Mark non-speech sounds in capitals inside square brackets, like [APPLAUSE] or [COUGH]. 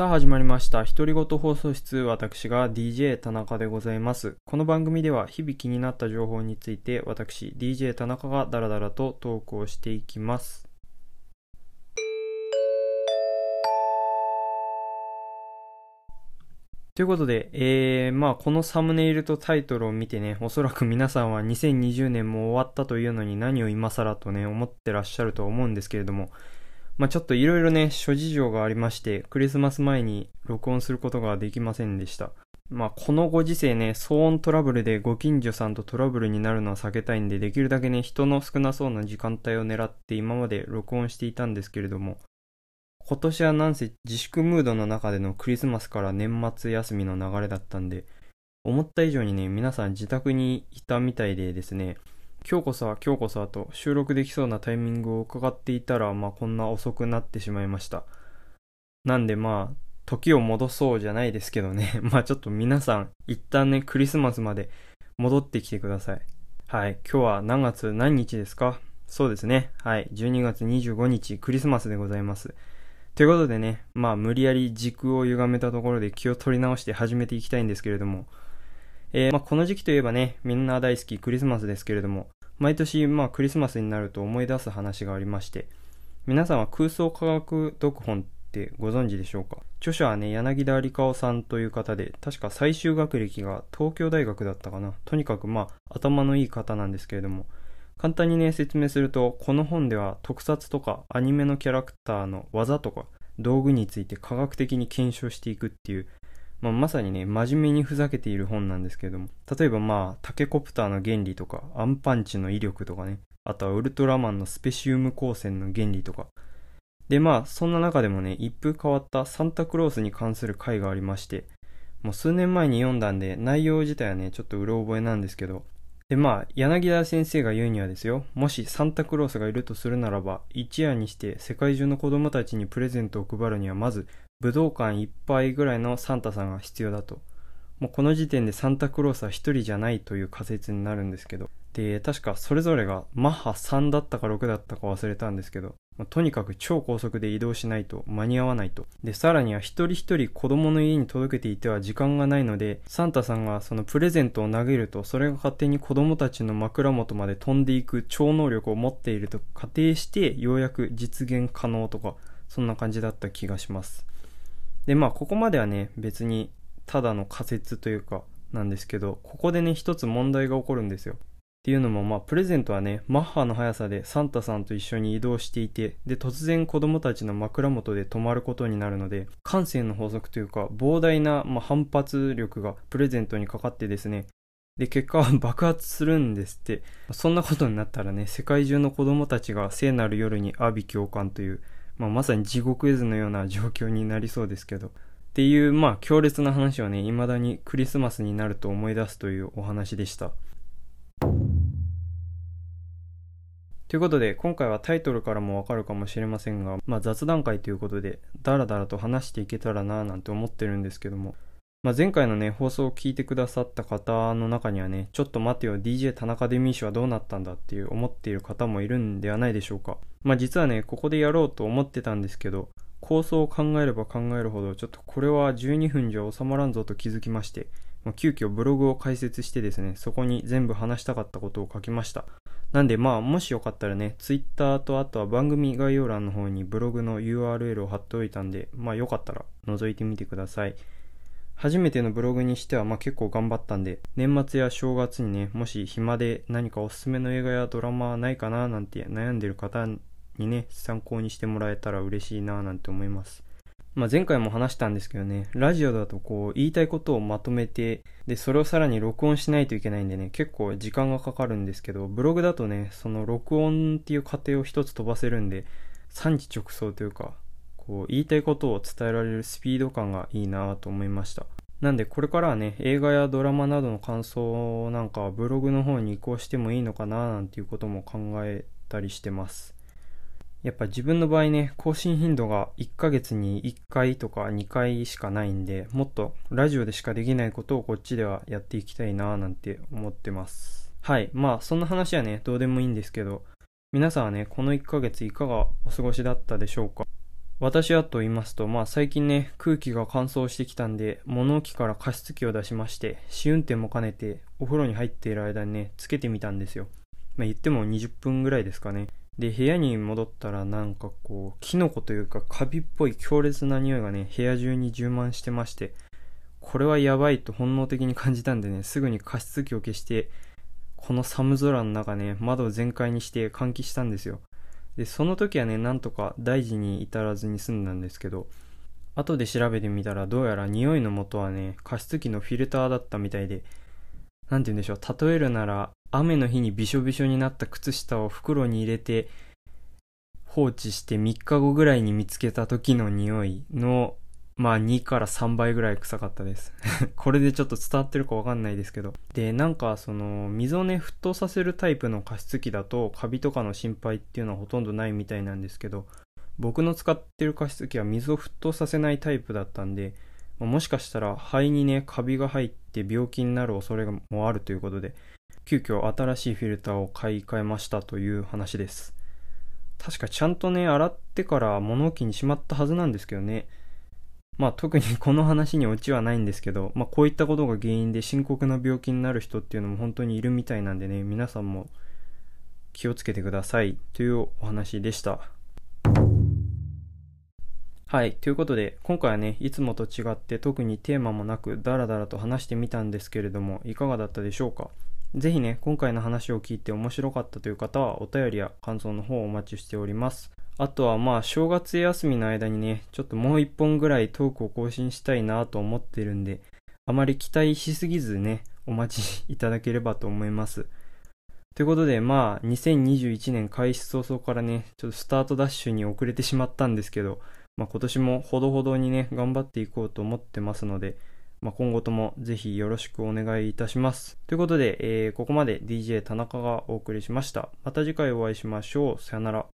さあ始まりました。独り言放送室、私が DJ 田中でございます。この番組では日々気になった情報について私 DJ 田中がダラダラとトークをしていきます。ということで、えー、まあこのサムネイルとタイトルを見てね、おそらく皆さんは2020年も終わったというのに何を今更とね、思ってらっしゃると思うんですけれども、まあちょっといろいろね、諸事情がありまして、クリスマス前に録音することができませんでした。まあこのご時世ね、騒音トラブルでご近所さんとトラブルになるのは避けたいんで、できるだけね、人の少なそうな時間帯を狙って今まで録音していたんですけれども、今年はなんせ自粛ムードの中でのクリスマスから年末休みの流れだったんで、思った以上にね、皆さん自宅にいたみたいでですね、今日こそは今日こそはと収録できそうなタイミングを伺っていたら、まあこんな遅くなってしまいました。なんでまあ、時を戻そうじゃないですけどね、[LAUGHS] まあちょっと皆さん、一旦ね、クリスマスまで戻ってきてください。はい、今日は何月何日ですか？そうですね。はい、12月25日、クリスマスでございます。ということでね、まあ無理やり軸を歪めたところで気を取り直して始めていきたいんですけれども、えーまあ、この時期といえばね、みんな大好きクリスマスですけれども、毎年まあクリスマスになると思い出す話がありまして、皆さんは空想科学読本ってご存知でしょうか？著者はね、柳田理香さんという方で、確か最終学歴が東京大学だったかな。とにかくまあ頭のいい方なんですけれども、簡単にね、説明すると、この本では特撮とかアニメのキャラクターの技とか道具について科学的に検証していくっていう、まあ、まさにね、真面目にふざけている本なんですけれども、例えばまあ、タケコプターの原理とか、アンパンチの威力とかね、あとはウルトラマンのスペシウム光線の原理とか。でまあ、そんな中でもね、一風変わったサンタクロースに関する回がありまして、もう数年前に読んだんで、内容自体はね、ちょっとうろ覚えなんですけど、でまあ、柳田先生が言うにはですよ、もしサンタクロースがいるとするならば、一夜にして世界中の子供たちにプレゼントを配るにはまず、武道館いっぱいぐらいのサンタさんが必要だと。もうこの時点でサンタクロースは一人じゃないという仮説になるんですけど。で、確かそれぞれがマッハ3だったか6だったか忘れたんですけど、まあとにかく超高速で移動しないと間に合わないと。で、さらには一人一人子供の家に届けていては時間がないので、サンタさんがそのプレゼントを投げると、それが勝手に子供たちの枕元まで飛んでいく超能力を持っていると仮定して、ようやく実現可能とか、そんな感じだった気がします。で、まあ、ここまではね、別に、ただの仮説というか、なんですけど、ここでね、一つ問題が起こるんですよ。っていうのも、まあ、プレゼントはね、マッハの速さでサンタさんと一緒に移動していて、で、突然子供たちの枕元で止まることになるので、感性の法則というか、膨大な、まあ、反発力がプレゼントにかかってですね、で、結果は [LAUGHS] 爆発するんですって。そんなことになったらね、世界中の子供たちが聖なる夜に阿鼻共感という、まあ、まさに地獄絵図のような状況になりそうですけど。っていう、まあ、強烈な話をね、未だにクリスマスになると思い出すというお話でした。ということで、今回はタイトルからもわかるかもしれませんが、まあ、雑談会ということで、ダラダラと話していけたらなぁなんて思ってるんですけども、まあ、前回のね、放送を聞いてくださった方の中にはね、ちょっと待てよ、DJ 田中デミー賞はどうなったんだっていう思っている方もいるんではないでしょうか。まあ、実はね、ここでやろうと思ってたんですけど、構想を考えれば考えるほど、ちょっとこれは12分じゃ収まらんぞと気づきまして、まあ、急遽ブログを開設してですね、そこに全部話したかったことを書きました。なんでまあ、もしよかったらね、Twitter とあとは番組概要欄の方にブログの URL を貼っておいたんで、まあよかったら覗いてみてください。初めてのブログにしてはまあ結構頑張ったんで、年末や正月にね、もし暇で何かおすすめの映画やドラマはないかななんて悩んでる方にね、参考にしてもらえたら嬉しいななんて思います。まあ、前回も話したんですけどね、ラジオだとこう言いたいことをまとめて、で、それをさらに録音しないといけないんでね、結構時間がかかるんですけど、ブログだとね、その録音っていう過程を一つ飛ばせるんで、産地直送というか、こう言いたいことを伝えられるスピード感がいいなと思いました。なんでこれからはね、映画やドラマなどの感想なんかブログの方に移行してもいいのかななんていうことも考えたりしてます。やっぱ自分の場合ね、更新頻度が1ヶ月に1回とか2回しかないんで、もっとラジオでしかできないことをこっちではやっていきたいななんて思ってます。はい。まあ、そんな話はね、どうでもいいんですけど、皆さんはね、この1ヶ月いかがお過ごしだったでしょうか？私はと言いますと、まあ最近ね、空気が乾燥してきたんで、物置から加湿器を出しまして、試運転も兼ねて、お風呂に入っている間にね、つけてみたんですよ。まあ言っても20分ぐらいですかね。で、部屋に戻ったらなんかこう、キノコというかカビっぽい強烈な匂いがね、部屋中に充満してまして、これはやばいと本能的に感じたんでね、すぐに加湿器を消して、この寒空の中ね、窓全開にして換気したんですよ。で、その時はね、なんとか大事に至らずに済んだんですけど、後で調べてみたらどうやら匂いの元はね、加湿器のフィルターだったみたいで、なんて言うんでしょう、例えるなら、雨の日にびしょびしょになった靴下を袋に入れて、放置して3日後ぐらいに見つけた時の匂いのまあ2から3倍ぐらい臭かったです [LAUGHS] これでちょっと伝わってるかわかんないですけど。で、なんかその水をね、沸騰させるタイプの加湿器だとカビとかの心配っていうのはほとんどないみたいなんですけど、僕の使ってる加湿器は水を沸騰させないタイプだったんで、もしかしたら肺にね、カビが入って病気になる恐れもあるということで、急遽新しいフィルターを買い替えましたという話です。確かちゃんとね、洗ってから物置にしまったはずなんですけどね。まあ特にこの話にオチはないんですけど、まあこういったことが原因で深刻な病気になる人っていうのも本当にいるみたいなんでね、皆さんも気をつけてくださいというお話でした。はい。ということで、今回はね、いつもと違って特にテーマもなくダラダラと話してみたんですけれども、いかがだったでしょうか？ぜひね、今回の話を聞いて面白かったという方は、お便りや感想の方をお待ちしております。あとはまあ正月休みの間にね、ちょっともう一本ぐらいトークを更新したいなと思ってるんで、あまり期待しすぎずね、お待ちいただければと思います。ということで、まあ、2021年開始早々からね、ちょっとスタートダッシュに遅れてしまったんですけど、まあ今年もほどほどにね、頑張っていこうと思ってますので、まあ、今後ともぜひよろしくお願いいたします。ということで、えー、ここまで DJ 田中がお送りしました。また次回お会いしましょう。さよなら。